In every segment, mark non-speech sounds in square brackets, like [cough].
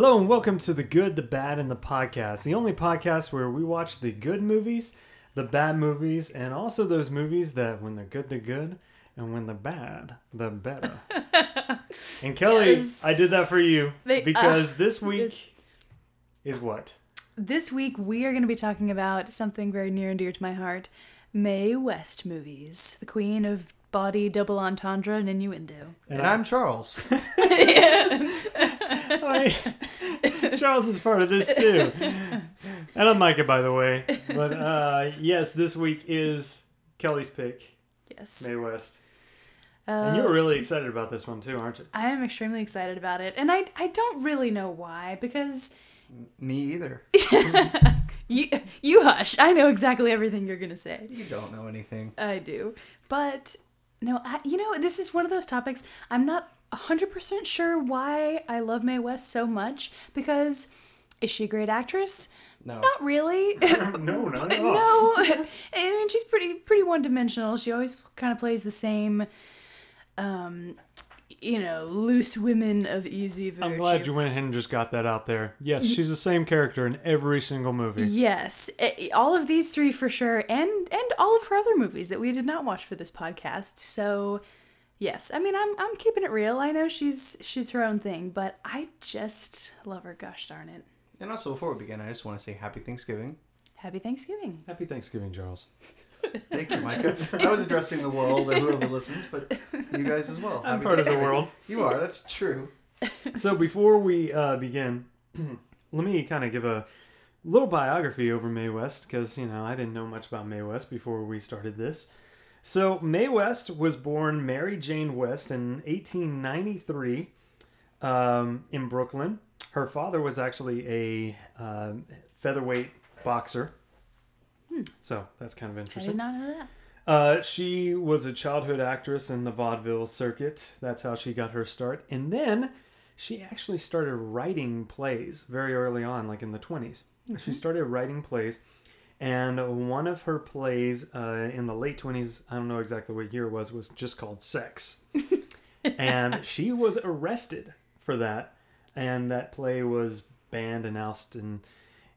Hello and welcome to the Good, the Bad, and the Podcast, the only podcast where we watch the good movies, the bad movies, and also those movies that when they're good, they're good, and when they're bad, they're better. [laughs] and Kelly, Yes. I did that for you They- because uh, this week is what? This week we are going to be talking about something very near and dear to my heart Mae West movies, the queen of body double entendre and innuendo. And I'm Charles. [laughs] [laughs] Hi. Charles is part of this too. And I'm Micah, by the way. But uh, yes, this week is Kelly's pick, Yes. Mae West. Uh, And you're really excited about this one too, aren't you? I am extremely excited about it. And I, I don't really know why, because Me either. [laughs] you, you hush. I know exactly everything you're going to say. You don't know anything. I do. But no, I, you know, this is one of those topics I'm not 100% sure why I love Mae West so much because is she a great actress? No. Not really. [laughs] no, not at all. [laughs] no. I mean, she's pretty pretty one-dimensional. She always kind of plays the same um you know, loose women of easy virtue. I'm glad you went ahead and just got that out there. Yes, she's the same character in every single movie. Yes, all of these three for sure, and and all of her other movies that we did not watch for this podcast. So, yes, I mean I'm I'm keeping it real. I know she's she's her own thing, but I just love her. Gosh darn it! And also, before we begin, I just want to say Happy Thanksgiving. Happy Thanksgiving. Happy Thanksgiving, Charles. [laughs] Thank you, Micah. I was addressing the world or whoever listens, but you guys as well. I'm Happy part of the world. [laughs] You are. That's true. So before we uh, begin, [clears throat] let me kind of give a little biography over Mae West because you know I didn't know much about Mae West before we started this. So Mae West was born Mary Jane West in 1893 um, in Brooklyn. Her father was actually a um, featherweight boxer. So that's kind of interesting. I did not know that. Uh, she was a childhood actress in the vaudeville circuit. That's how she got her start. And then she actually started writing plays very early on, like in the 20s. She started writing plays. And one of her plays uh, in the late 20s, I don't know exactly what year it was, was just called Sex. [laughs] and she was arrested for that. And that play was banned and ousted. And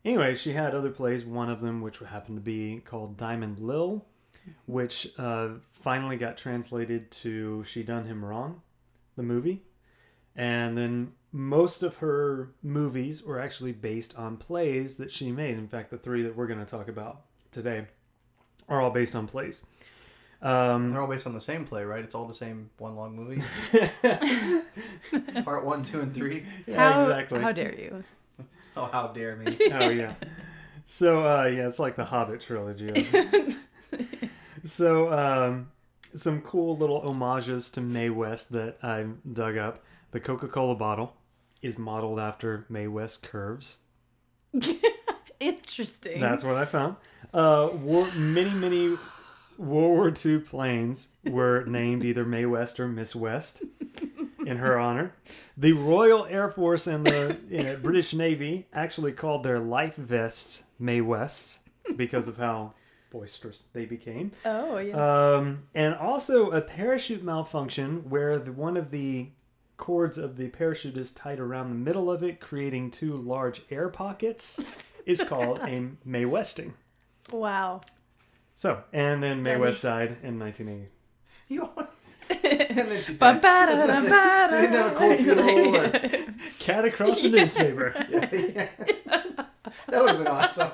anyway, she had other plays, one of them, which happened to be called Diamond Lil which uh, finally got translated to She Done Him Wrong, the movie. And then most of her movies were actually based on plays that she made. In fact, the three that we're going to talk about today are all based on plays. Um, they're all based on the same play, right? It's all the same one long movie. [laughs] Part one, two, and three. yeah, how, exactly. How dare you? [laughs] Oh, how dare me! [laughs] oh yeah. So uh, yeah, it's like the Hobbit trilogy. [laughs] so um, some cool little homages to Mae West that I dug up. The Coca-Cola bottle is modeled after Mae West curves. Interesting. That's what I found. Uh, war, many many World War II planes were named either Mae West or Miss West in her honor. The Royal Air Force and the uh, British Navy actually called their life vests Mae Wests because of how boisterous they became. oh yes. Um, and also a parachute malfunction where the, one of the cords of the parachute is tied around the middle of it, creating two large air pockets, is called a Mae Westing. wow. So, and then Mae That West is- died in 1980. You always... [laughs] and then she's Bum, dead. ba, da, So da, they- ba, so they didn't have a cool funeral. or- Cat across the [laughs] newspaper. [laughs] Yeah, yeah. That would have been awesome.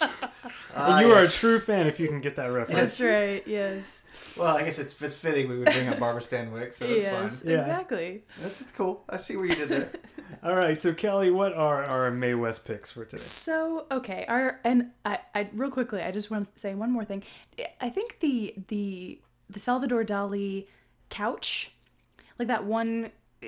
And you ah, are a true fan if you can get that reference. That's right. Yes. Well, I guess it's, it's fitting we would bring up Barbara Stanwyck, so that's yes. fine. Yeah. Exactly. That's it's cool. I see what you did there. All right, so Kelly, what are our Mae West picks for today? So okay, our and I, I real quickly, I just want to say one more thing. I think the the the Salvador Dali couch, like that one uh,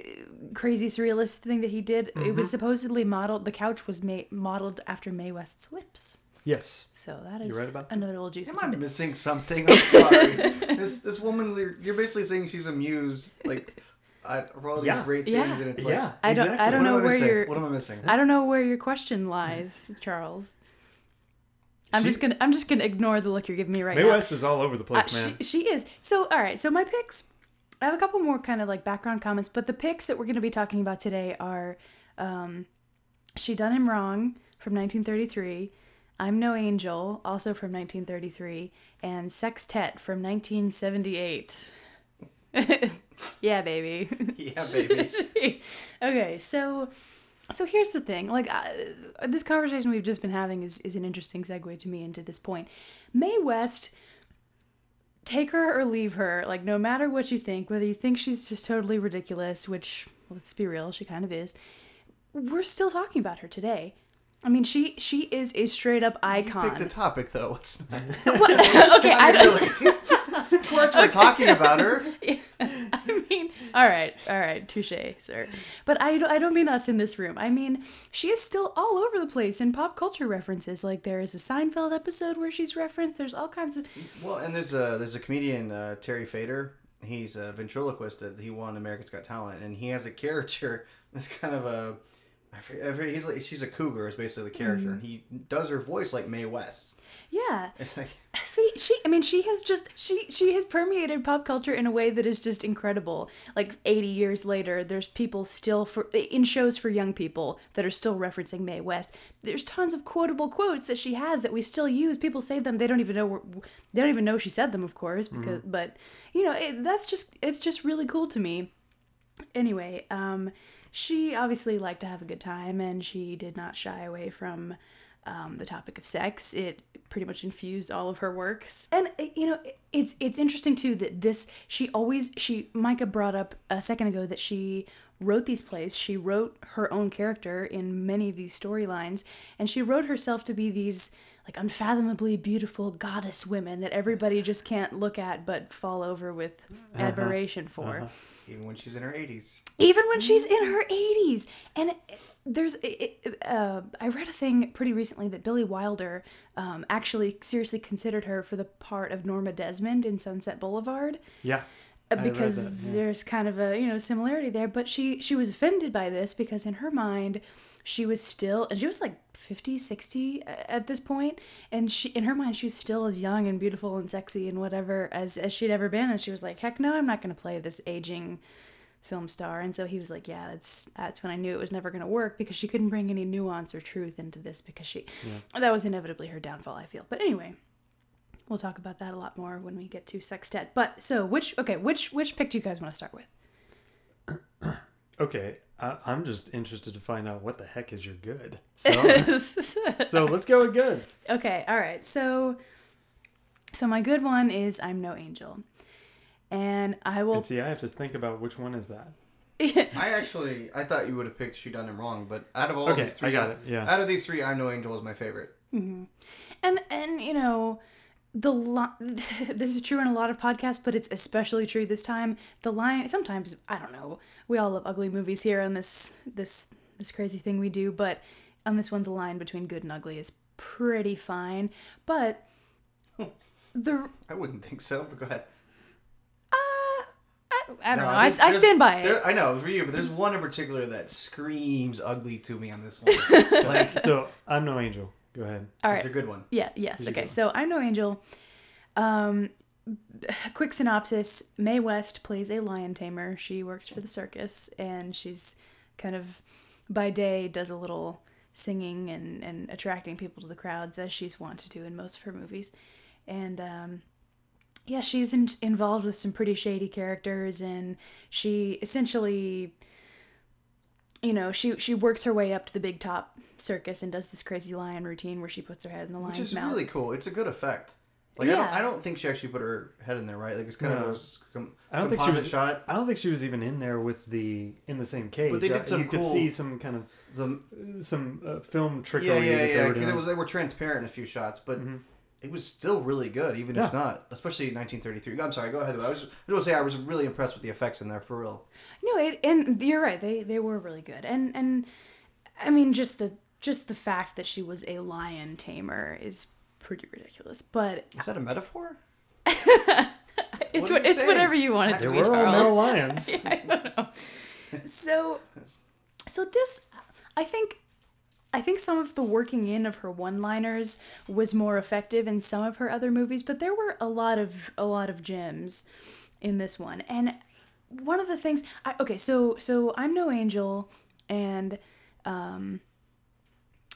crazy surrealist thing that he did, it Mm-hmm. was supposedly modeled. The couch was made modeled after Mae West's lips. Yes. So that is right about another little juicy Am I tidbit. missing something? I'm sorry. [laughs] this this woman's you're, you're basically saying she's a muse, like I, for all these Yeah. great Yeah. things, and it's like yeah. I don't- I don't what know where missing? you're- What am I missing? I don't know where your question lies, Charles. I'm She- just gonna I'm just gonna ignore the look you're giving me right Mae now. West is all over the Uh, place, man. she, she is. So, all right. So, my picks, I have a couple more kind of like background comments, but the picks that we're going to be talking about today are Um, she Done Him Wrong from 1933. I'm No Angel, also from 1933, and Sextet from 1978. [laughs] yeah, baby. Yeah, baby. [laughs] okay, so so here's the thing. Like uh, this conversation we've just been having is is an interesting segue to me into this point. Mae West take her or leave her, like no matter what you think, whether you think she's just totally ridiculous, which let's be real, she kind of is. We're still talking about her today. I mean, she she is a straight up icon. Pick the topic though. That? [laughs] okay, [laughs] I don't, really. [laughs] of course, we're talking about her. I mean, all right, all right, touche, sir. But I, I don't mean us in this room. I mean, she is still all over the place in pop culture references. Like there is a Seinfeld episode where she's referenced. There's all kinds of. Well, and there's a there's a comedian uh, Terry Fator. He's a ventriloquist that he won America's Got Talent, and he has a character [laughs] that's kind of a. I forget, I forget- he's like she's a cougar is basically the character, and he does her voice like Mae West. Yeah. [laughs] Like, See, she. I mean, she has just she she has permeated pop culture in a way that is just incredible. Like 80 years later, there's people still for in shows for young people that are still referencing Mae West. There's tons of quotable quotes that she has that we still use. People say them. They don't even know. They don't even know she said them, of course. Because, but you know, it, that's just it's just really cool to me. Anyway, um, she obviously liked to have a good time, and she did not shy away from um, the topic of sex. It pretty much infused all of her works, and uh, you know, it's it's interesting too that this she always she Micah brought up a second ago that she wrote these plays. She wrote her own character in many of these storylines, and she wrote herself to be these like unfathomably beautiful goddess women that everybody just can't look at but fall over with admiration for even when she's in her 80s. even when she's in her 80s and there's it, uh, i read a thing pretty recently that billy wilder um, actually seriously considered her for the part of norma desmond in sunset boulevard Yeah. uh, because that, yeah. there's kind of a you know similarity there but she she was offended by this because in her mind she was still and she was like 50 60 at this point and she in her mind she was still as young and beautiful and sexy and whatever as as she'd ever been and she was like heck no i'm not going to play this aging film star. And so he was like yeah that's that's when i knew it was never going to work because she couldn't bring any nuance or truth into this because she that was inevitably her downfall i feel. But anyway we'll talk about that a lot more when we get to sextet. But so which okay which which pick do you guys want to start with [clears throat] Okay. I, I'm just interested to find out what the heck is your good. So, [laughs] so let's go with good. okay all right so so my good one is i'm no angel and i will And see, I have to think about which one is that. [laughs] I actually, I thought you would have picked She Done Him Wrong, but out of all Okay, these three, I got it, yeah. Out of these three, I'm No Angel is my favorite. Mm-hmm. and and you know the li- [laughs] this is true in a lot of podcasts but it's especially true this time the line sometimes i don't know we all love ugly movies here on this this this crazy thing we do but on this one the line between good and ugly is pretty fine but hmm. the I wouldn't think so, but go ahead. Uh, I, I don't No, know I, there's- I stand by it there- I know for you, but there's one in particular that screams ugly to me on this one. [laughs] like, So I'm no angel. Go ahead. all it's right a good one. Yeah, yes. you Okay. So I know angel. Um [sighs] quick synopsis, Mae West plays a lion tamer. She works for the circus and she's kind of by day does a little singing and, and attracting people to the crowds as she's wont to do in most of her movies. And um yeah, she's in, involved with some pretty shady characters and she essentially you know, she she works her way up to the big top circus and does this crazy lion routine where she puts her head in the lion's mouth. Which is mouth. really cool. It's a good effect. Like I don't, I don't think she actually put her head in there, right? Like it's kind No. of those com- I don't think she composite was- shot. I don't think she was even in there with the in the same cage. But they did Uh, some you could see some kind of The some uh, film trickery yeah, yeah, they yeah. were Because doing. it was they were transparent in a few shots, but Mhm. It was still really good, even if not, especially in 1933. I'm sorry, go ahead. I was just going to say I was really impressed with the effects in there for real. No, it, and you're right. They they were really good, and and I mean just the just the fact that she was a lion tamer is pretty ridiculous. But Is that a metaphor? [laughs] it's are what it's saying? whatever you want it to they be, were all male Charles. lions. [laughs] I don't know. So so this I think I think some of the working in of her one-liners was more effective in some of her other movies, but there were a lot of a lot of gems in this one. And one of the things I, okay, so so I'm no angel and um,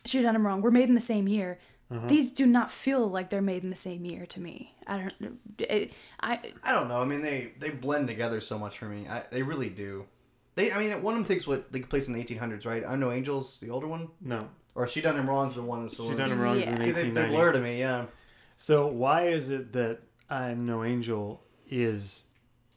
She Done Him Wrong we're made in the same year. Uh-huh. These do not feel like they're made in the same year to me. I don't. It, I I don't know. I mean, they they blend together so much for me. I, they really do. They, I mean, one of them takes what takes place in the 1800s, right? I know Angels, the older one, No, or She Done Him Wrong's the one that's the she done him wrong Yeah. in See, they, they blur to me. Yeah. So why is it that I'm No Angel is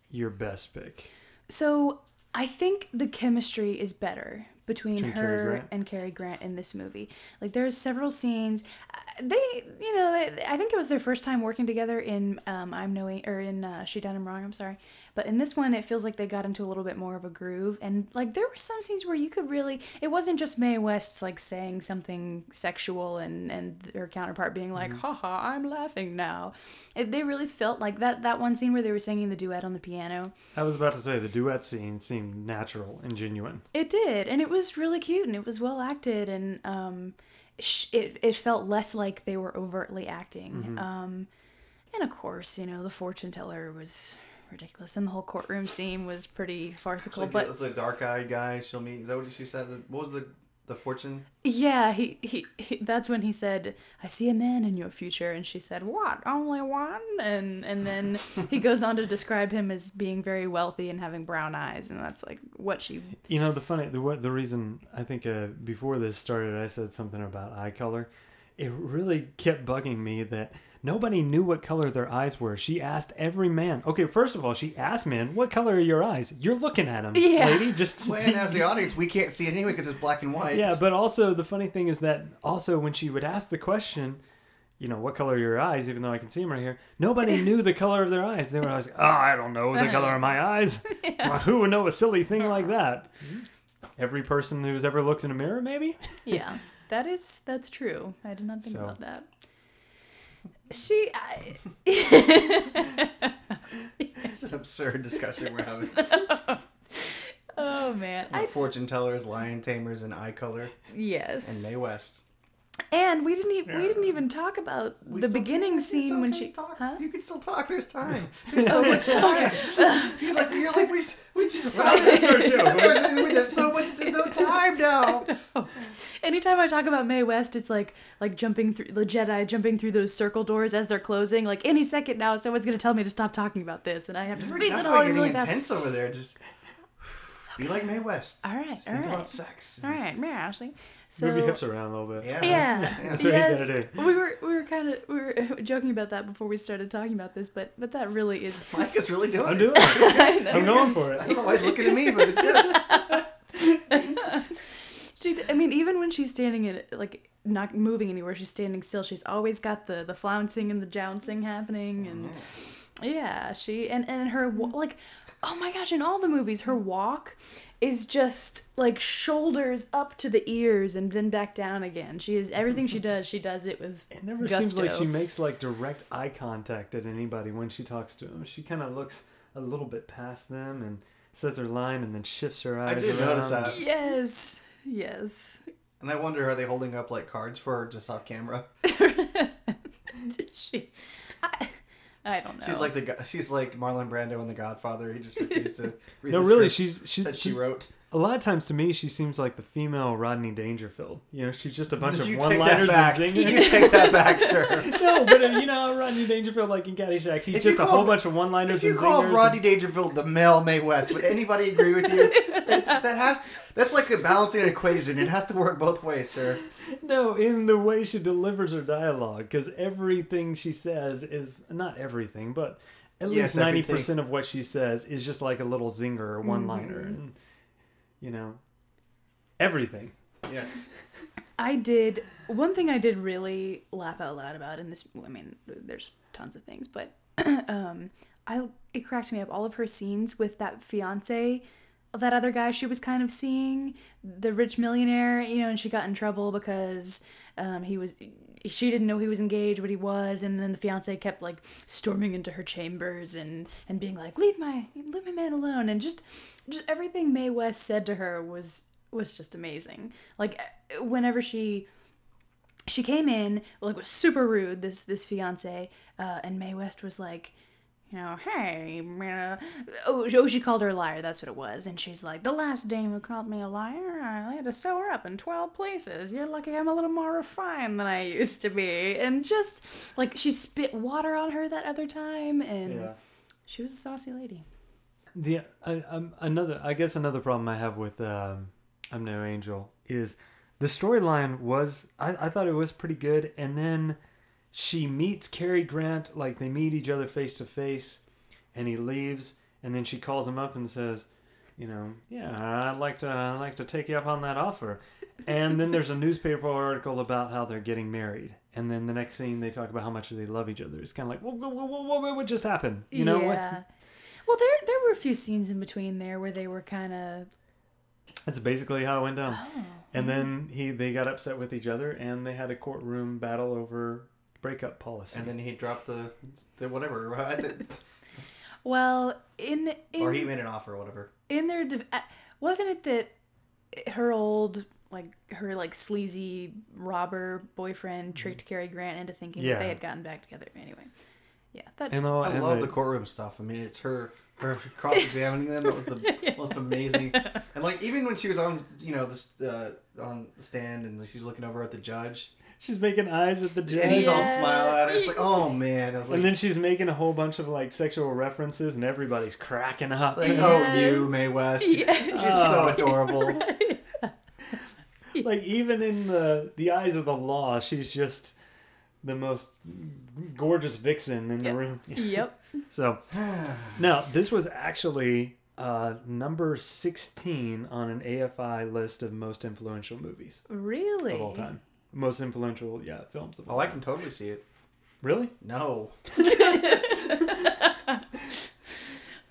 your best pick? So I think the chemistry is better between Between her Grant? and Cary Grant in this movie. Like there's several scenes. uh, They, you know, I think it was their first time working together in um, I'm knowing or in uh, She Done Him Wrong. I'm sorry, but in this one it feels like they got into a little bit more of a groove. And like there were some scenes where you could really, it wasn't just Mae West's like saying something sexual and and her counterpart being like, Mm-hmm. haha, I'm laughing now. It, they really felt like that that one scene where they were singing the duet on the piano. I was about to say the duet scene seemed natural and genuine. It did, and it was really cute, and it was well acted, and um, it it felt less like they were overtly acting. Mm-hmm. Um, and of course, you know, the fortune teller was ridiculous, and the whole courtroom scene was pretty farcical. Like, but it's a dark-eyed guy. She'll meet. Is that what she said? What was the the fortune? yeah, he, he he that's when he said, "I see a man in your future," and she said, "What? Only one?" And and then [laughs] he goes on to describe him as being very wealthy and having brown eyes, and that's like what she You know the funny the what the reason I think uh, before this started I said something about eye color. It really kept bugging me that nobody knew what color their eyes were. She asked every man. Okay, first of all, she asked men, "What color are your eyes?" You're looking at them, [laughs] Yeah. lady. Just Well, and as the audience, we can't see it anyway because it's black and white. yeah. But also the funny thing is that also when she would ask the question. You know what color are your eyes? Even though I can see them right here, nobody [laughs] knew the color of their eyes. They were always, "Oh, I don't know the color of my eyes." [laughs] Well, who would know a silly thing like uh-huh. that? Every person who's ever looked in a mirror, maybe. Yeah, that is that's true. I did not think So- about that. She, I, [laughs] It's an absurd discussion we're having. [laughs] oh man, I fortune tellers, lion tamers, and eye color, Yes. and Mae West. And we didn't even we didn't even talk about We the beginning can- it's scene when she, talk. huh? You can still talk. There's time. [laughs] There's so [laughs] much time. He's like, you're like, we, we just started. That's our show. [laughs] That's our- we just so much. There's no time now. Anytime I talk about Mae West, it's like like jumping through the Jedi jumping through those circle doors as they're closing. Like any second now, someone's gonna tell me to stop talking about this, and I have to You're squeeze it all in getting really fast. intense over there. Just be like Mae West. All right, Just all think right, about sex. all right, Mae Ashley. So Move your hips around a little bit. Yeah. [laughs] Yeah, That's what you yes. gotta do. We were we were kind of we were [laughs] joking about that before we started talking about this, but but that really is. [laughs] Mike is really doing it. I'm doing it. I know. I'm going for I it. don't know why he's looking at me, but it's good. She, d- I mean, even when she's standing in like not moving anywhere, she's standing still. She's always got the the flouncing and the jouncing happening, and mm-hmm. yeah, she and and her wa- mm. like, oh my gosh, in all the movies, her walk is just like shoulders up to the ears and then back down again. She is everything she does. She does it with It never gusto. seems like she makes like direct eye contact at anybody when she talks to them. She kind of looks a little bit past them and says her line and then shifts her eyes. I did around. notice that. Yes, yes. And I wonder, are they holding up like cards for her just off camera? [laughs] Did she? I, I don't know. She's like the. She's like Marlon Brando in The Godfather. He just refused to [laughs] read No, the really, script she's she, that she she wrote. A lot of times to me she seems like the female Rodney Dangerfield. You know, she's just a bunch of you one take that liners back. and [laughs] You take that back, sir. [laughs] no, but uh, you know Rodney Dangerfield, like in Caddyshack, he's If just a whole bunch of one liners If you and call zingers. Rodney Dangerfield the male Mae West, would anybody agree with you? [laughs] that, that has that's like a balancing equation. It has to work both ways, sir. No, in the way she delivers her dialogue, because everything she says is not everything, but at Yes, least ninety percent of what she says is just like a little zinger or one liner, Mm-hmm. and you know, everything. Yes. I did one thing I did really laugh out loud about in this. I mean, there's tons of things, but [clears throat] um, I it cracked me up. All of her scenes with that fiance, that other guy she was kind of seeing, the rich millionaire, you know, and she got in trouble because um, he was. She didn't know he was engaged, but he was, and then the fiance kept like storming into her chambers and and being like, "Leave my leave my man alone," and just just everything Mae West said to her was was just amazing. Like whenever she she came in, like was super rude. This this fiance, uh, and Mae West was like, you know, hey, uh, oh, oh, she called her a liar. That's what it was. And she's like, the last dame who called me a liar, I had to sew her up in 12 places. You're lucky I'm a little more refined than I used to be. And just, like, she spit water on her that other time. And she was a saucy lady. The uh, um, another, I guess, another problem I have with um, I'm No Angel is the storyline was I, I thought it was pretty good, and then she meets Cary Grant, like they meet each other face to face, and he leaves, and then she calls him up and says, you know, yeah, I'd like to, I'd like to take you up on that offer, and then there's a newspaper article about how they're getting married, and then the next scene they talk about how much they love each other. It's kind of like, whoa, whoa, whoa, whoa, whoa, what just happened? You know yeah. [laughs] Well, there there were a few scenes in between there where they were kind of That's basically how it went down. oh, And then he they got upset with each other and they had a courtroom battle over breakup policy. And then he dropped the, the whatever, [laughs] right? well in in or he made an offer or whatever. in their de- uh, wasn't it that her old like her like sleazy robber boyfriend tricked Cary Grant into thinking that they had gotten back together anyway. Yeah, that and, all, I and love the- the courtroom stuff. I mean, it's her her cross examining them. That was the [laughs] most amazing. And like even when she was on, you know, this uh, on the stand and she's looking over at the judge, she's making eyes at the judge. and he's all Yeah. smiling at her. It's like, oh man, I was like, and then she's making a whole bunch of like sexual references and everybody's cracking up. like Yes. oh you Mae West, Yes. you're so adorable. [laughs] like even in the the eyes of the law, she's just the most gorgeous vixen in Yep. the room. yep. [laughs] So now this was actually uh, number 16 on an AFI list of most influential movies Really? of all time. Most influential, yeah, films of all Oh, I can totally see it. Really? No, [laughs]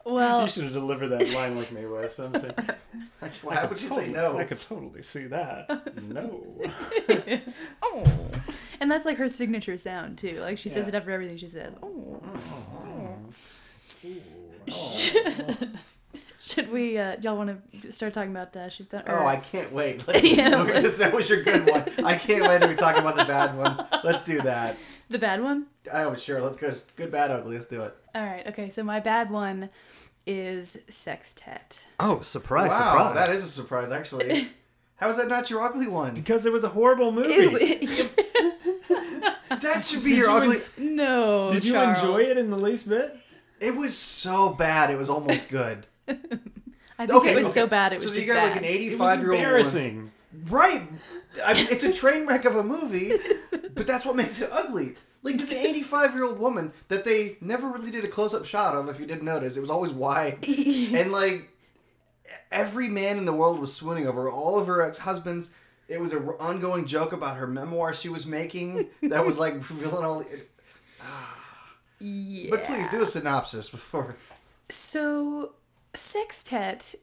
Well, You should have delivered that line like Mae, West. I'm saying, [laughs] why would you say no? I could totally see that. No. [laughs] oh. And that's like her signature sound too. Like she says Yeah. it after everything she says. Oh. Mm-hmm. oh. Should we? Uh, y'all want to start talking about uh, she's done? or- Oh, I can't wait. [laughs] Let's, Yeah, [laughs] okay, this, that was your good one. I can't wait to be talking about the bad one. Let's do that. the bad one. Oh, sure. Let's go. Good, bad, ugly. Let's do it. All right. Okay. So my bad one is Sextet. Oh, surprise, wow, surprise. that is a surprise, actually. [laughs] How is that not your ugly one? Because it was a horrible movie. That should be your you ugly. no. Did you Charles. enjoy it in the least bit? It was so bad. It was almost good. [laughs] I think Okay, it was okay. so bad it was so just you got bad. like an It was 85 year old embarrassing. Right. I mean, it's a train wreck of a movie, [laughs] but that's what makes it ugly. Like this 85 year old woman that they never really did a close up shot of. If you didn't notice, it was always wide, [laughs] and like every man in the world was swooning over all of her ex husbands. It was an ongoing joke about her memoir she was making that was like revealing all. The, yeah. But please do a synopsis before. So, Sextet,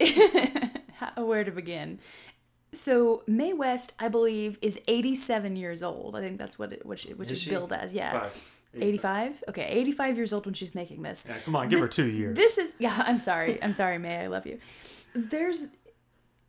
[laughs] where to begin? So, Mae West, I believe, is 87 years old. I think that's what it, which, which Is is billed as. Yeah. Five. 85? Okay, 85 years old when she's making this. Yeah, come on, give her two years. This is, [laughs] yeah, I'm sorry. I'm sorry, Mae. I love you. There's,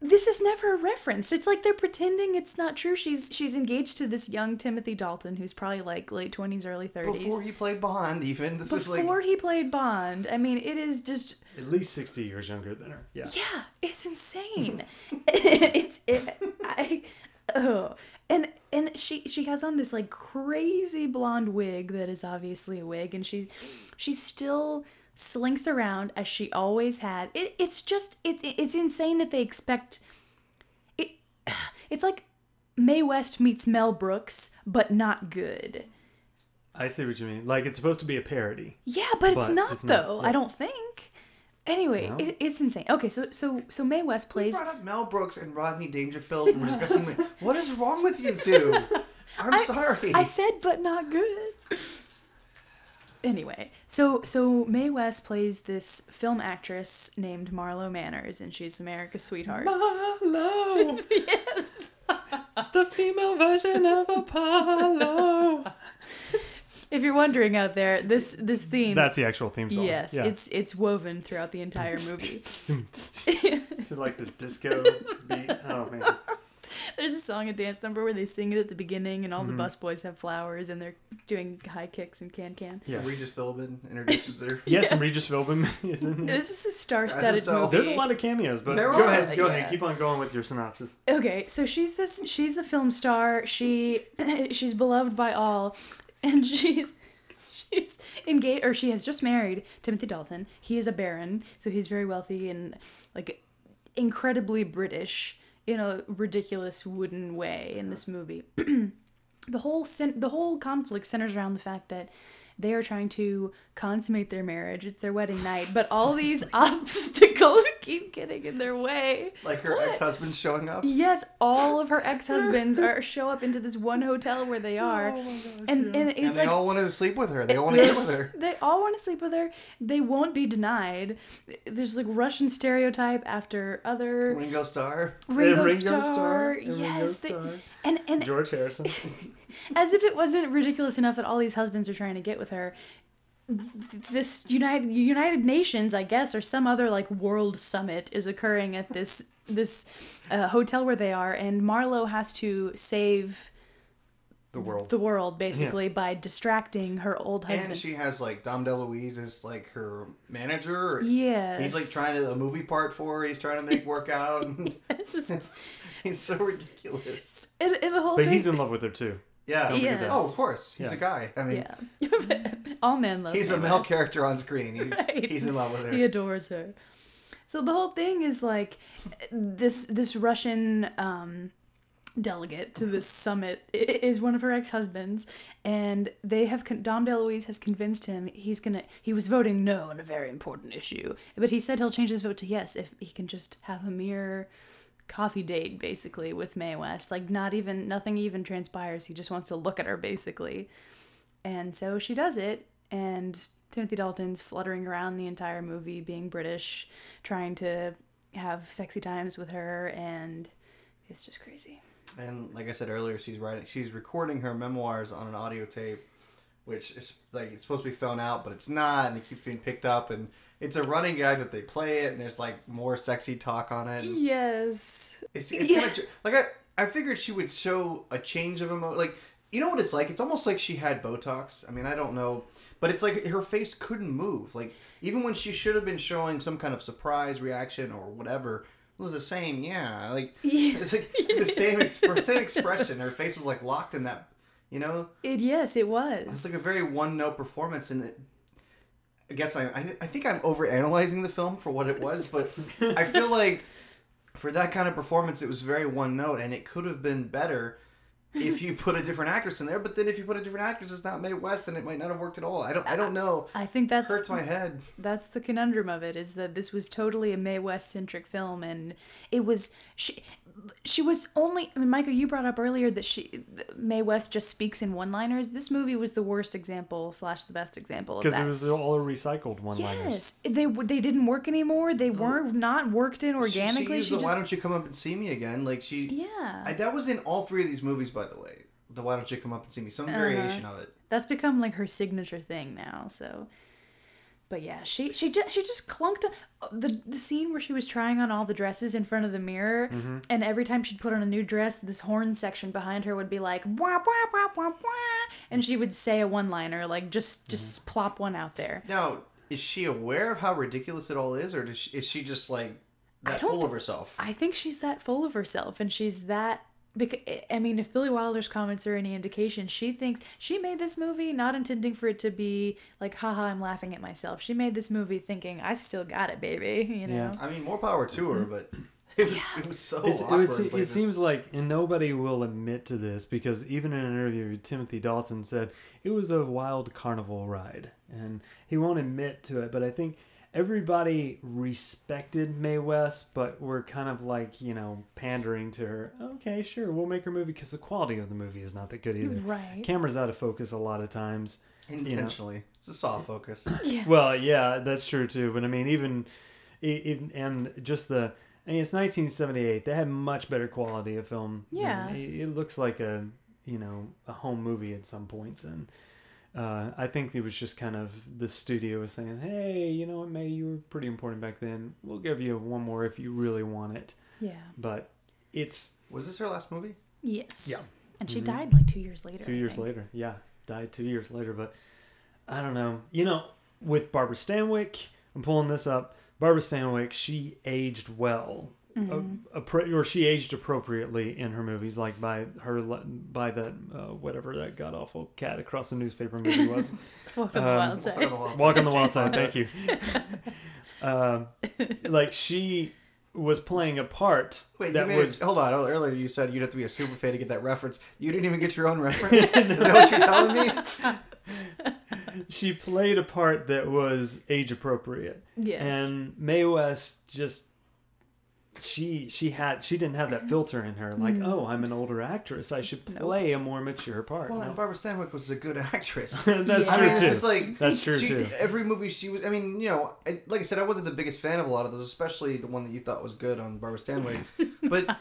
this is never referenced. It's like they're pretending it's not true. She's she's engaged to this young Timothy Dalton, who's probably like late 20s, early 30s. Before he played Bond, even this is like Before he played Bond. I mean, it is just At least 60 years younger than her. Yeah. Yeah, it's insane. [laughs] it's it, I oh. And and she she has on this like crazy blonde wig that is obviously a wig and she's she's still slinks around as she always had. It, it's just it, it's insane that they expect it [sighs] it's like Mae West meets Mel Brooks but not good. I see what you mean. Like, it's supposed to be a parody. Yeah, but it's not it's not, though. yeah. I don't think. Anyway, No? it, it's insane. Okay, so so so Mae West We plays brought up Mel Brooks and Rodney Dangerfield, and we're discussing [laughs] what is wrong with you two. [laughs] I'm sorry. I said, but not good. Anyway, so so Mae West plays this film actress named Marlo Manners, and she's America's sweetheart. Apollo! [laughs] the female version of Apollo! If you're wondering out there, this this theme, That's the actual theme song. yes, Yeah. it's it's woven throughout the entire movie. [laughs] [laughs] to like this disco beat. Oh, man. [laughs] There's a song and dance number where they sing it at the beginning, and all Mm-hmm. the busboys have flowers, and they're doing high kicks and can can. Yeah. Regis Philbin introduces her. [laughs] Yes, and Regis Philbin [laughs] is in there. This is a star-studded movie. There's a lot of cameos, but There go are, ahead, go yeah. ahead, keep on going with your synopsis. Okay, so she's this she's a film star. She she's beloved by all and she's she's engaged or she has just married Timothy Dalton. He is a baron, so he's very wealthy and like incredibly British in a ridiculous wooden way in this movie. [clears throat] the whole cen- the whole conflict centers around the fact that they are trying to consummate their marriage. It's their wedding night, but all these [laughs] obstacles [laughs] keep getting in their way. Like her ex-husband showing up. Yes, all of her ex-husbands [laughs] are show up into this one hotel where they oh are, and and it's And they like all want to sleep with her. They all want to get with her. they all want to sleep with her. They won't be denied. There's like Russian stereotype after other Ringo Starr. Ringo, Ringo Starr. Starr, and Ringo Yes, they- Starr. and and George Harrison. as if it wasn't ridiculous enough that all these husbands are trying to get with her. This United United Nations, I guess, or some other like world summit is occurring at this this uh, hotel where they are, and Marlo has to save the world. the world basically by distracting her old husband. And she has like Dom DeLuise is like her manager. yes, He's like trying to a movie part for her. He's trying to make work out. [laughs] [laughs] he's so ridiculous. and, and the whole But thing. he's in love with her too. Yeah. Yes. Oh, of course. He's Yeah. a guy. I mean, yeah, [laughs] all men love. he's a male West. character on screen. He's [laughs] Right. he's in love with her. He adores her. So the whole thing is like this this Russian um delegate to this summit is one of her ex-husbands and they have con- Dom DeLuise has convinced him he's going to he was voting no on a very important issue but he said he'll change his vote to yes if he can just have a mere coffee date basically with Mae West. Like not even nothing even transpires. He just wants to look at her basically. And so she does it, and Timothy Dalton's fluttering around the entire movie, being British, trying to have sexy times with her, and it's just crazy. And like I said earlier, she's writing, she's recording her memoirs on an audio tape, which is like it's supposed to be thrown out, but it's not, and it keeps being picked up, and it's a running gag that they play it, and there's like more sexy talk on it. Yes. It's, it's Yeah. kind of like I I figured she would show a change of emotion, like you know what it's like. It's almost like she had Botox. I mean, I don't know, but it's like her face couldn't move. Like even when she should have been showing some kind of surprise reaction or whatever. It was the same, yeah. Like [laughs] Yeah. it's like it's the same exp- [laughs] same expression. Her face was like locked in that, you know. It, yes, it was It's like a very one note performance, and it, I guess I, I I think I'm over analyzing the film for what it was, [laughs] but I feel like for that kind of performance, it was very one note, and it could have been better if you put a different actress in there. But then if you put a different actress, it's not Mae West, and it might not have worked at all. I don't I don't know. I think that's hurts my head. that's the conundrum of it is that this was totally a Mae West centric film and it was she she was only I mean Michael you brought up earlier that she Mae West just speaks in one liners this movie was the worst example slash the best example of Because it was all recycled one-liners. yes they they didn't work anymore they weren't not worked in organically she, used she, the, just Why don't you come up and see me again? Like she, yeah I, that was in all three of these movies, by the way. The Why don't you come up and see me? Some Uh-huh. variation of it. that's become like her signature thing now so but yeah she she just she just clunked on, the the scene where she was trying on all the dresses in front of the mirror Mm-hmm. and every time she'd put on a new dress this horn section behind her would be like wah wah wah wah wah and she would say a one liner like just just Mm-hmm. plop one out there Now, is she aware of how ridiculous it all is, or does she, is she just like that full of herself? I think she's that full of herself, and she's that. Because eh, I mean, if Billy Wilder's comments are any indication, she thinks she made this movie not intending for it to be like, haha, I'm laughing at myself. She made this movie thinking, I still got it, baby. You know. Yeah. I mean, more power to her, but [laughs] it was it was so It's, it, awkward. was, it seems like, and nobody will admit to this because even in an interview, Timothy Dalton said it was a wild carnival ride, and he won't admit to it. But I think everybody respected Mae West, but were kind of like you know pandering to her. Okay, sure, we'll make her movie because the quality of the movie is not that good either. Right. Camera's out of focus a lot of times. intentionally. It's a soft focus. [coughs] Yeah. Well, yeah, that's true too. But I mean, even, even and just the. I mean, it's 1978. They had much better quality of film. Yeah. it, it looks like a you know a home movie at some points, and uh, I think it was just kind of the studio was saying, "Hey, you know what, Mae, you were pretty important back then. We'll give you one more if you really want it." Yeah. But it's Was this her last movie? Yes. Yeah. And she Mhm. died like two years later. Two I years think. later, yeah, died two years later. But I don't know. You know, with Barbara Stanwyck, I'm pulling this up. Barbara Stanwyck, she aged well, Appro- or she aged appropriately in her movies, like by her le- by that uh, whatever that god awful cat across the newspaper movie [laughs] was. Walk on the Um, wild Walk side. on the Wild Walk on the wild side. Thank you. [laughs] um, like she was playing a part Wait, you that made was it, hold on. Earlier you said you'd have to be a super fan to get that reference. You didn't even get your own [laughs] reference. Is that what you're telling me? she played a part that was age appropriate. Yes. And Mae West just she she had she didn't have that filter in her like Mm. oh I'm an older actress I should play a more mature part. Well, No. and Barbara Stanwyck was a good actress. [laughs] That's Yeah. I true mean, it's too. just like That's true she, too. Every movie she was. I mean, you know, I, like I said, I wasn't the biggest fan of a lot of those, especially the one that you thought was good on Barbara Stanwyck. [laughs] but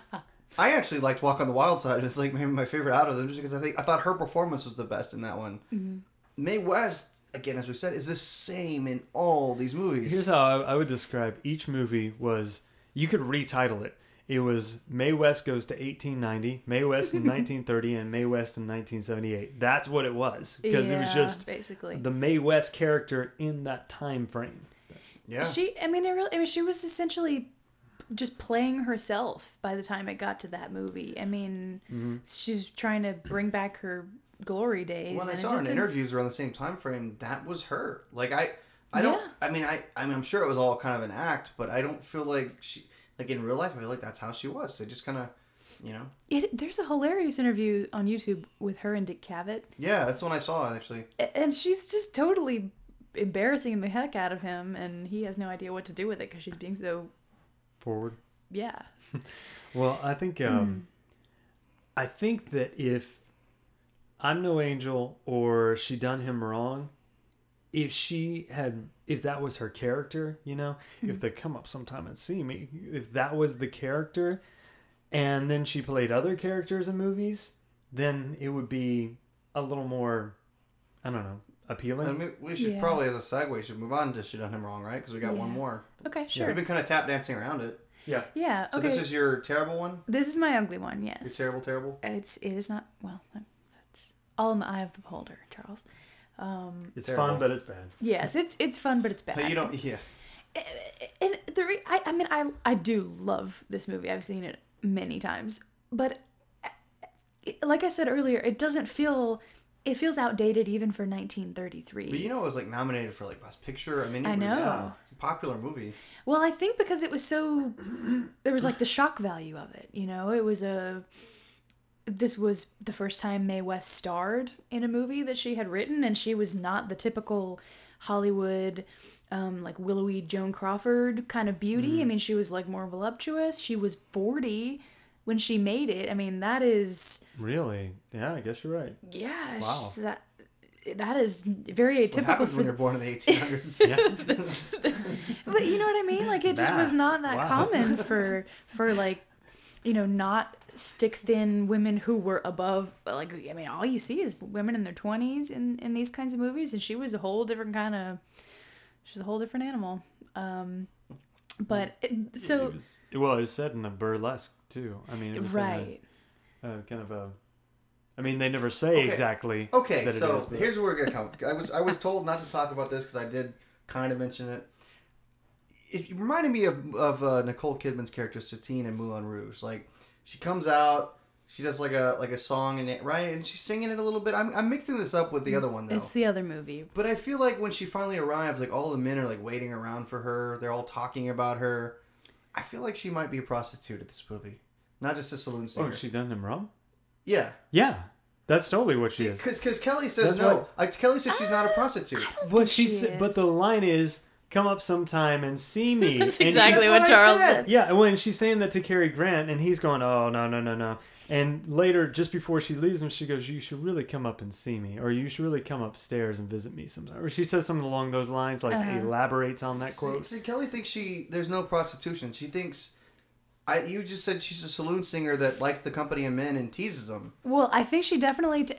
I actually liked Walk on the Wild Side. It's like maybe my favorite out of them, just because I think I thought her performance was the best in that one. Mm-hmm. Mae West, again, as we said, is the same in all these movies. Here's how I, I would describe each movie was you could retitle it. It was Mae West goes to 1890, Mae West in [laughs] 1930, and Mae West in 1978. That's what it was because it was just basically. the Mae West character in that time frame. yeah. She, I mean, it really, I mean, she was essentially just playing herself by the time it got to that movie. I mean, Mm-hmm. she's trying to bring back her glory days. when I saw her in didn't- interviews around the same time frame, that was her. Like I, I don't. Yeah. I mean, I. I mean, I'm sure it was all kind of an act, but I don't feel like she. Like in real life, I feel like that's how she was. They just kind of, you know. It, there's a hilarious interview on YouTube with her and Dick Cavett, Yeah, that's the one I saw actually. and she's just totally embarrassing the heck out of him, and he has no idea what to do with it because she's being so, Forward. yeah. [laughs] Well, I think um, I think that if I'm no angel or she done him wrong, if she had if that was her character, you know, hmm. if they come up sometime and see me, if that was the character, and then she played other characters in movies, then it would be a little more, I don't know, appealing. I mean, we should Yeah. probably, as a segue, should move on to "She Done Him Wrong," right? Because we got one more. Okay, sure. We've been kind of tap dancing around it. yeah. Yeah. So Okay. this is your terrible one. This is my ugly one. Your Yes. terrible, terrible. It's it is not well. That's all in the eye of the beholder, Charles. Um, It's Terrible. fun, but it's bad. yes, it's it's fun, but it's bad. But you don't. Yeah. Eh, eh, and the re- I I mean I I do love this movie. I've seen it many times, but it, like I said earlier, it doesn't feel. It feels outdated even for 1933. But you know, it was like nominated for like Best Picture. I mean, it I was, know. It's a popular movie. Well, I think because it was so there was like the shock value of it, you know. It was a this was the first time Mae West starred in a movie that she had written and she was not the typical Hollywood um, like willowy Joan Crawford kind of beauty. I mean, she was like more voluptuous. She was 40 when she made it. I mean, that is Really? Yeah, I guess you're right. yeah, Wow. that that is very What atypical happens for when you're born in the [laughs] 1800s? Yeah. [laughs] but you know what I mean? Like it just That. was not that Wow. common [laughs] for for like you know not stick thin women who were above like I mean all you see is women in their 20s in in these kinds of movies and she was a whole different kind of she's a whole different animal. Um but it, so it was, well, it was set in a burlesque too. I mean, it was in a- right. uh, kind of a. I mean, they never say Okay. exactly. Okay, that it so is, but- here's where we're gonna come. I was I was told not to talk about this because I did kind of mention it. It reminded me of of uh, Nicole Kidman's character Satine in Moulin Rouge. Like she comes out, she does like a like a song and it right, and she's singing it a little bit. I'm I'm mixing this up with the other one though. It's the other movie. But I feel like when she finally arrives, like all the men are like waiting around for her. They're all talking about her. I feel like she might be a prostitute at this movie, not just a saloon singer. Oh, she done him wrong. yeah, Yeah, that's totally what she is. because Kelly says That's no. what- I, Kelly says she's not a prostitute. But she she said, but the line is, "Come up sometime and see me." [laughs] That's And exactly that's what, what I Charles said. said. Yeah, when she's saying that to Cary Grant, and he's going, "Oh no, no, no, no," and later, just before she leaves him, she goes, "You should really come up and see me, or you should really come upstairs and visit me sometime." Or she says something along those lines, like Uh-huh. elaborates on that See, quote. see, Kelly thinks she there's no prostitution. She thinks, I you just said she's a saloon singer that likes the company of men and teases them. Well, I think she definitely. T-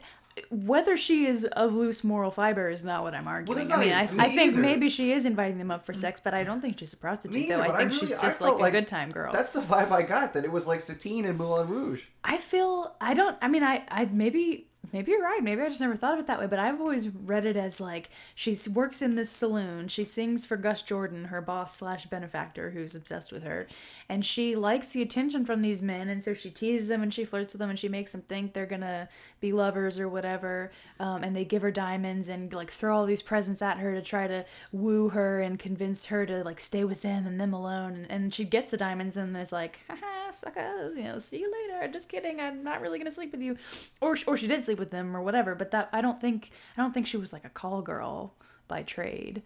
whether she is of loose moral fiber is not what I'm arguing. that's I mean, I, me I think either. maybe she is inviting them up for mm. sex, but I don't think she's a prostitute. Me though I think I she's really- I just felt like a good time girl. That's the vibe I got. That it was like Satine and Moulin Rouge. I feel I don't. I mean, I I maybe maybe you're right. Maybe I just never thought of it that way. But I've always read it as like she works in this saloon. She sings for Gus Jordan, her boss slash benefactor, who's obsessed with her, and she likes the attention from these men, and so she teases them and she flirts with them and she makes them think they're gonna be lovers or whatever. Um, and they give her diamonds and like throw all these presents at her to try to woo her and convince her to like stay with them and them alone. And, and she gets the diamonds and is like, haha, suckers, you know, see you later. Just kidding. I'm not really gonna sleep with you, or or she did sleep with them or whatever. But that I don't think I don't think she was like a call girl by trade.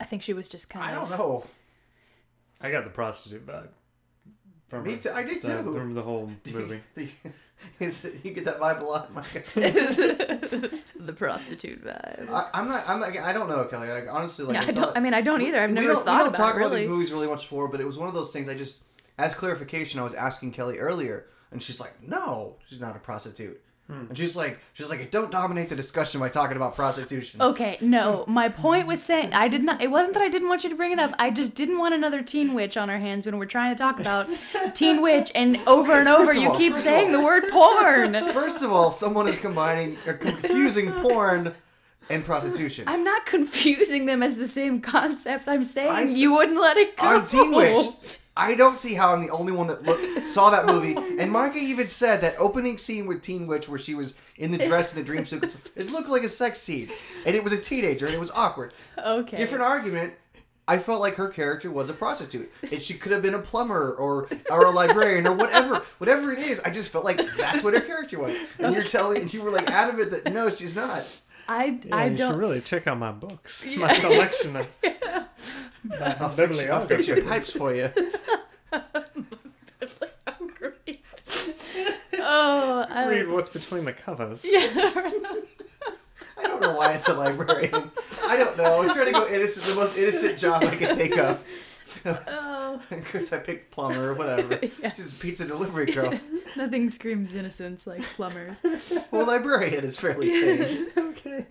I think she was just kind of I of. don't know. I got the prostitute vibe. From Me her. too. I did The- too. From the whole [laughs] movie. [laughs] [laughs] Is it, you get that vibe a lot, Mike? the prostitute vibe. I, I'm not. I'm not. I don't know, Kelly. Like honestly, like yeah, I it's don't. all- I mean, I don't either. I've we never don't, thought we don't about talk it about really. these movies really much before, but it was one of those things. I just, as clarification, I was asking Kelly earlier, and she's like, "No, she's not a prostitute." Hmm. And she's like, she's like, "Don't dominate the discussion by talking about prostitution." Okay, no. [laughs] My point was saying I did not. It wasn't that I didn't want you to bring it up. I just didn't want another teen witch on our hands when we're trying to talk about [laughs] teen witch, and over and over you all- keep saying all- the word porn. [laughs] First of all, someone is combining, or confusing porn and prostitution. I'm not confusing them as the same concept. I'm saying I s- you wouldn't let it go. on Teen Witch. [laughs] I don't see how I'm the only one that look, saw that movie. And Micah even said that opening scene with Teen Witch, where she was in the dress and the dream sequence, it looked like a sex scene, and it was a teenager, and it was awkward. Okay. Different argument. I felt like her character was a prostitute, and she could have been a plumber or or a librarian or whatever, whatever it is. I just felt like that's what her character was, and you're telling, and you were like adamant that no, she's not. I Yeah, I you don't. should really check out my books, [laughs] my selection of uh, I'll fix, you- I'll fix your pipes for you. [laughs] oh, I Read what's between the covers. Yeah. [laughs] I don't know why it's a librarian. I don't know. I was trying to go innocent, the most innocent job I could think of. Uh, [laughs] [laughs] Of course, I picked plumber or whatever. [laughs] This is pizza delivery girl. nothing screams innocence like plumbers. Well, librarian is fairly tame. okay.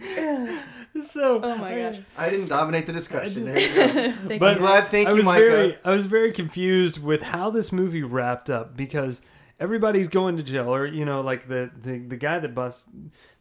So. Oh my I- gosh. I didn't dominate the discussion. There you go. Thank But I'm glad. Thank I you, was Micah. very, I was very confused with how this movie wrapped up because everybody's going to jail, or you know, like the the, the guy that bust,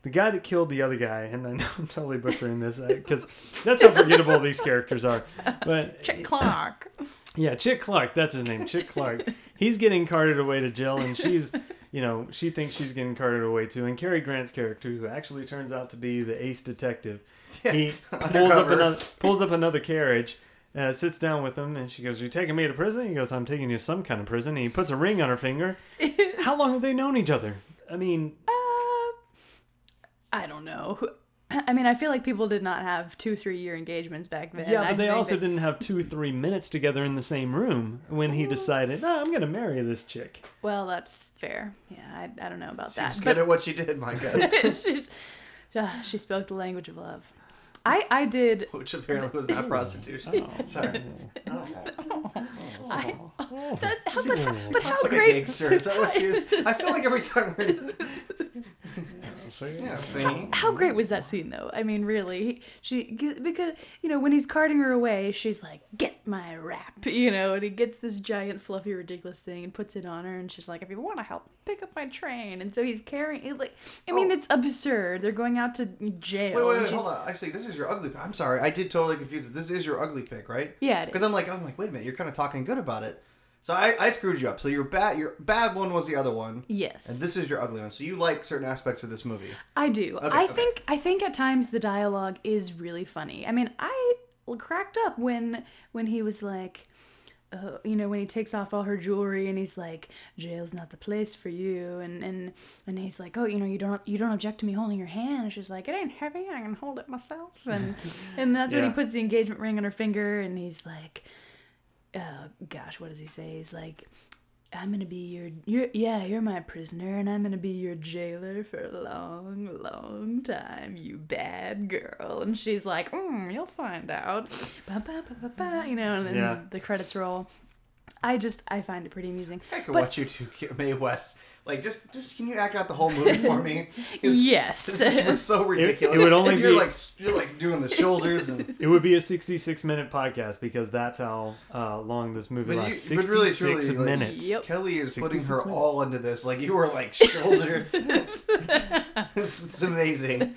the guy that killed the other guy, and I know I'm totally butchering this uh, because that's how forgettable these characters are. But [laughs] Chick Clark. yeah, Chick Clark, that's his name, Chick Clark. He's getting carted away to jail, and she's, you know, she thinks she's getting carted away too. And Cary Grant's character, who actually turns out to be the ace detective, he [laughs] pulls up another pulls up another carriage, uh, sits down with him, and she goes, "You taking me to prison?" He goes, "I'm taking you to some kind of prison." And he puts a ring on her finger. [laughs] How long have they known each other? I mean, Uh, I don't know. I mean, I feel like people did not have two, three year engagements back then. yeah, I but they think also that- didn't have two, three minutes together in the same room when he decided, "No, I'm gonna marry this chick." Well, that's fair. Yeah, I, I don't know about She that. was but- good at what she did, Micah. [laughs] she, ah, she spoke the language of love. I I did. [laughs] Which apparently was not [laughs] prostitution. Oh. [laughs] Sorry. Oh. I, Oh. that's how, but, but how It's like a great. gangster. Is that what she is? I feel like every time we're. Yeah, see? How great was that scene, though? I mean, really, she because you know when he's carting her away, she's like, "Get my wrap," you know, and he gets this giant, fluffy, ridiculous thing and puts it on her, and she's like, "If you want to help me pick up my train," and so he's carrying it like, I mean, Oh. it's absurd. They're going out to jail. Wait, wait, wait, hold on. Actually, this is your ugly. I'm sorry, I did totally confuse it. This is your ugly pick, right? Yeah, it Because. I'm like, I'm like, wait a minute, you're kind of talking good about it. So I, I screwed you up. So your bad, your bad one was the other one, Yes, and this is your ugly one. So you like certain aspects of this movie. I do. Okay, I okay. think I think at times the dialogue is really funny. I mean, I cracked up when when he was like uh, you know when he takes off all her jewelry and he's like jail's not the place for you and and and he's like oh you know you don't you don't object to me holding your hand and she's like it ain't heavy i can hold it myself and [laughs] and that's when he puts the engagement ring on her finger and he's like oh gosh what does he say he's like I'm gonna be your, you're, yeah, you're my prisoner, and I'm gonna be your jailer for a long, long time, you bad girl. And she's like, mm, you'll find out. Ba, ba, ba, ba, ba, you know, and then Yeah. the credits roll. I just I find it pretty amusing. I could But- watch you two ki- Mae West. Like, just, just can you act out the whole movie for me? [laughs] Yes. [laughs] This is so ridiculous. It would only And you're be- like you're like doing the shoulders and. [laughs] It would be a 66 minute podcast because that's how uh, long this movie But, you, lasts. but 66 really, truly, like, minutes. Yep. Kelly is putting her minutes. all into this. Like you were like shoulder. it's, it's amazing.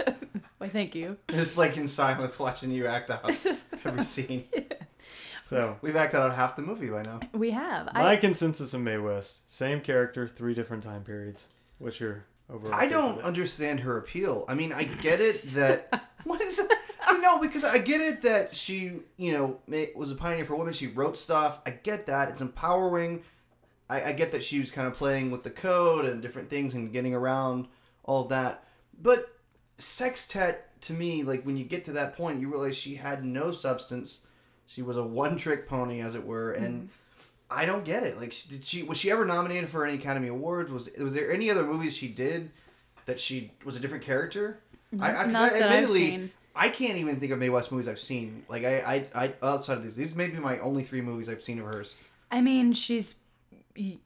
Why, thank you. Just like in silence, watching you act out every scene. So, We've acted out half the movie by now. We have. my I, consensus of Mae West same character, three different time periods. What's your overall? I don't understand her appeal. I mean, I get it that [laughs] what is it? You know, because I get it that she, you know, ma- was a pioneer for women. She wrote stuff. I get that it's empowering. I, I get that she was kind of playing with the code and different things and getting around all of that. But sextet to me, like when you get to that point, you realize she had no substance. She was a one-trick pony, as it were, and. Mm-hmm. I don't get it. Like, did she was she ever nominated for any Academy Awards? Was was there any other movies she did that she was a different character? I, I, Not I, that I've seen. I can't even think of Mae West movies I've seen. Like I, I, I outside of these, these may be my only three movies I've seen of hers. I mean, she's. You,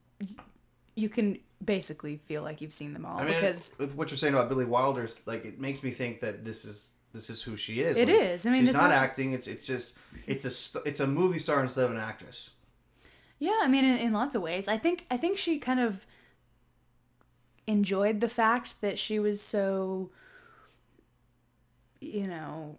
you can basically feel like you've seen them all I mean, because with what you're saying about Billy Wilder's, like it makes me think that this is this is who she is. It Like, is. I mean, she's not not- acting. It's it's just it's a it's a movie star instead of an actress. Yeah, I mean, in, in lots of ways. I think I think she kind of enjoyed the fact that she was so, you know,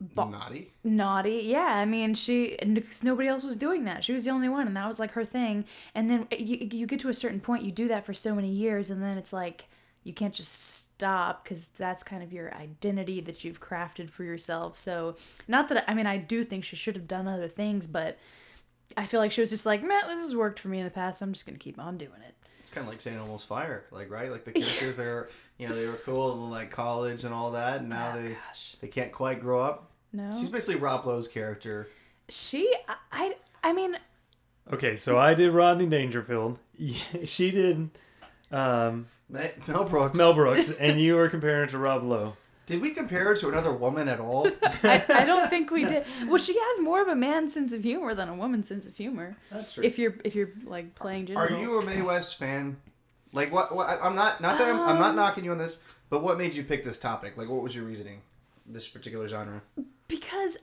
Ba- Naughty. naughty. Yeah, I mean, she because nobody else was doing that. She was the only one, and that was like her thing. And then eh, you you get to a certain point, you do that for so many years, and then it's like you can't just stop because that's kind of your identity that you've crafted for yourself. So, not that I mean, I do think she should have done other things, but I feel like she was just like, man, this has worked for me in the past. I'm just gonna keep on doing it. It's kind of like St. Elmo's Fire, like right, like the characters they're you know they were cool in like college and all that, and now Oh, they gosh, they can't quite grow up. no. She's basically Rob Lowe's character. she, I, I, I mean, Okay, so I did Rodney Dangerfield. [laughs] she did um, Ma- Mel Brooks. Mel Brooks, [laughs] and you were comparing it to Rob Lowe. Did we compare her to another woman at all? [laughs] I, I don't think we [laughs] did. Well, she has more of a man sense of humor than a woman sense of humor. That's true. If you're if you're like playing Are you a Mae West fan? Like what? what I- I'm not. Not that I'm, I'm not Um, knocking you on this, but what made you pick this topic? Like, what was your reasoning? This particular genre. because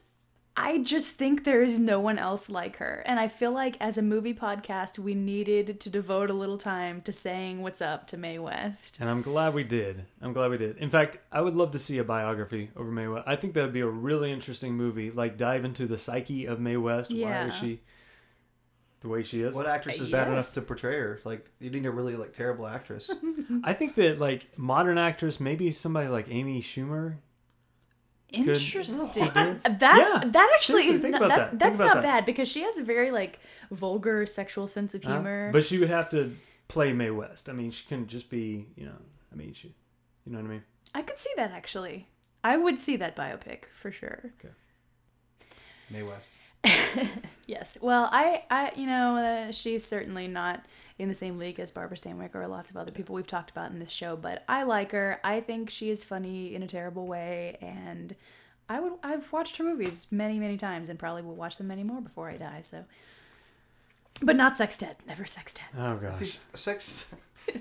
I just think there is no one else like her, and I feel like as a movie podcast, we needed to devote a little time to saying what's up to Mae West. And I'm glad we did. I'm glad we did. In fact, I would love to see a biography over Mae West. I think that would be a really interesting movie. Like dive into the psyche of Mae West. Yeah. Why is she the way she is? What actress is bad enough to portray her? Like, you need a really like terrible actress. [laughs] I think that like modern actress, maybe somebody like Amy Schumer. Interesting. That Yeah. that actually Seriously, is think not, about that, that. Think that's about not that. bad because she has a very like vulgar sexual sense of Huh? humor. But she would have to play Mae West. I mean, she couldn't just be, you know, I mean, she, you know what I mean? I could see that actually. I would see that biopic for sure. Okay. Mae West. [laughs] Yes. Well, I, I, you know, uh, she's certainly not in the same league as Barbara Stanwyck or lots of other people we've talked about in this show, but I like her. I think she is funny in a terrible way, and I would, I've watched her movies many, many times, and probably will watch them many more before I die. So, but not Sextet. Never Sextet. Oh gosh. See, sex.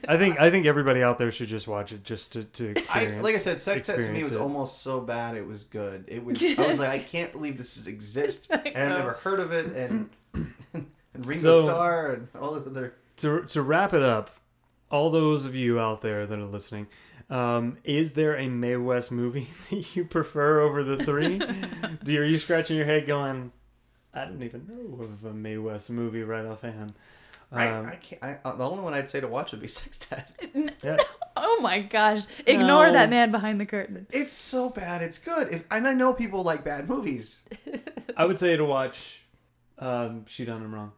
I think I think everybody out there should just watch it just to, to I experience. like I said, sex to me was it. almost so bad it was good. It was. [laughs] I was like, I can't believe this is exists, [laughs] I and I've never heard of it, and [coughs] and Ringo So- Starr and all the other. To to wrap it up, all those of you out there that are listening, um, is there a Mae West movie [laughs] that you prefer over the three? [laughs] Do you, are you scratching your head going, I don't even know of a Mae West movie right offhand? Um, I, I can't. I, uh, the only one I'd say to watch would be [laughs] Sextet. yeah. Oh my gosh! Ignore No. that man behind the curtain. It's so bad. It's good. If, and I know people like bad movies. I would say to watch um, She Done Him Wrong.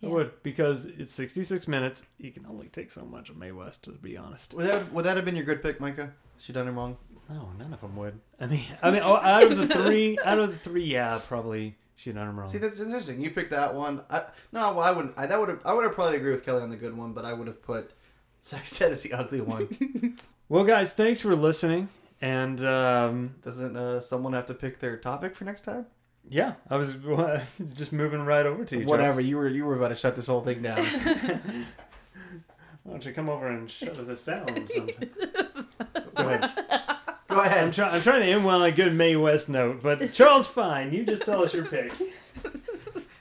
Yeah. I would because it's 66 minutes. You can only take so much of Mae West, to be honest. Would that would that have been your good pick, Micah? She done him wrong. No, none of them would. I mean, I mean, oh, out of the three, out of the three, yeah, probably She Done Him Wrong. See, that's interesting. You picked that one. I, no, well, I wouldn't. I, that would have. I would have probably agreed with Kelly on the good one, but I would have put Sex Sextet as the ugly one. [laughs] Well, guys, thanks for listening. And um, Doesn't uh, someone have to pick their topic for next time? Yeah, I was [laughs] just moving right over to you. Whatever Charles. you were, you were about to shut this whole thing down. [laughs] Why don't you come over and shut this down? or [laughs] something? Go ahead. I'm, try- I'm trying to end well on a good Mae West note, but Charles, fine. You just tell us your pick.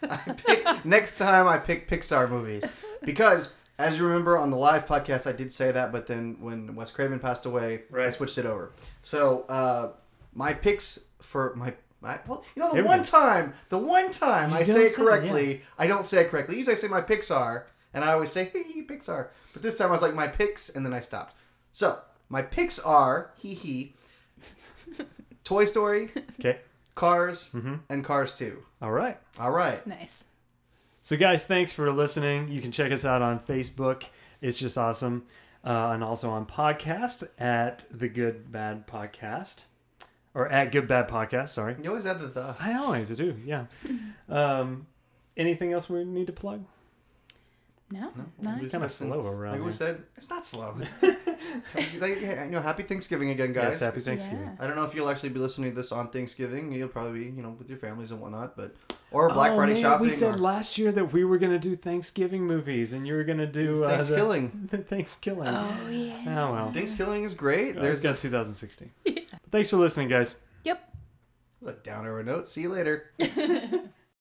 I pick, next time I pick Pixar movies because, as you remember on the live podcast, I did say that, but then when Wes Craven passed away, I switched it over. So uh, my picks for my. My well, you know, the Here we one time, the one time You I say don't it say it, correctly, I don't say it correctly. Usually I say my Pixar, and I always say, hee hee, Pixar. But this time I was like, my picks, and then I stopped. So, my picks are, hee hee, [laughs] Toy Story, Okay. Cars, Mhm. and Cars 2. All right. All right. Nice. So, guys, thanks for listening. You can check us out on Facebook. It's just awesome. Uh, and also on podcast at the Good Bad Podcast. Or at Good Bad Podcast, sorry. You always add the the. I always do, yeah. Um, anything else we need to plug? No, No, nice. It's kind of slow around Like we here. said, it's not slow. [laughs] It's like, you know, happy Thanksgiving again, guys. Yes, happy Thanksgiving. I don't know if you'll actually be listening to this on Thanksgiving. You'll probably be, you know, with your families and whatnot, but or Black oh, Friday man, shopping. We said or last year that we were going to do Thanksgiving movies, and you were going to do uh, Thanksgiving. The, the [laughs] Thanksgiving. Oh yeah. Oh, well. Thanksgiving is great. There's There's got 2016. [laughs] Thanks for listening, guys. Yep. a downer or note. See you later. [laughs]